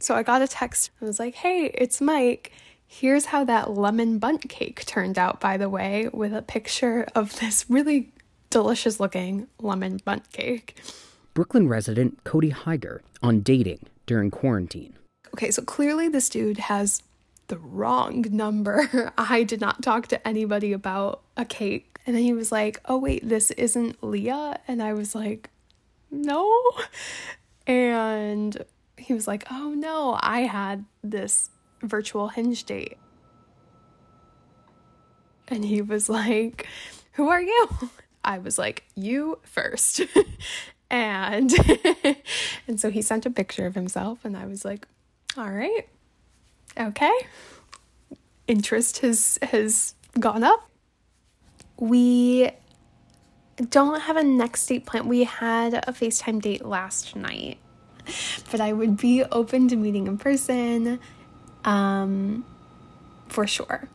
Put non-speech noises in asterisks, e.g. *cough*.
So I got a text. I was like, hey, it's Mike. Here's how that lemon Bundt cake turned out, by the way, with a picture of this really delicious looking lemon Bundt cake. Brooklyn resident Cody Heiger on dating during quarantine. Okay, so clearly this dude has the wrong number. *laughs* I did not talk to anybody about a cake. And then he was like, oh, wait, this isn't Leah? And I was like, no. And he was like, oh, no, I had this virtual Hinge date. And he was like, who are you? I was like, you first. *laughs* and *laughs* and so he sent a picture of himself and I was like, all right. Okay. Interest has has gone up. We don't have a next date plan. We had a FaceTime date last night. But I would be open to meeting in person um for sure.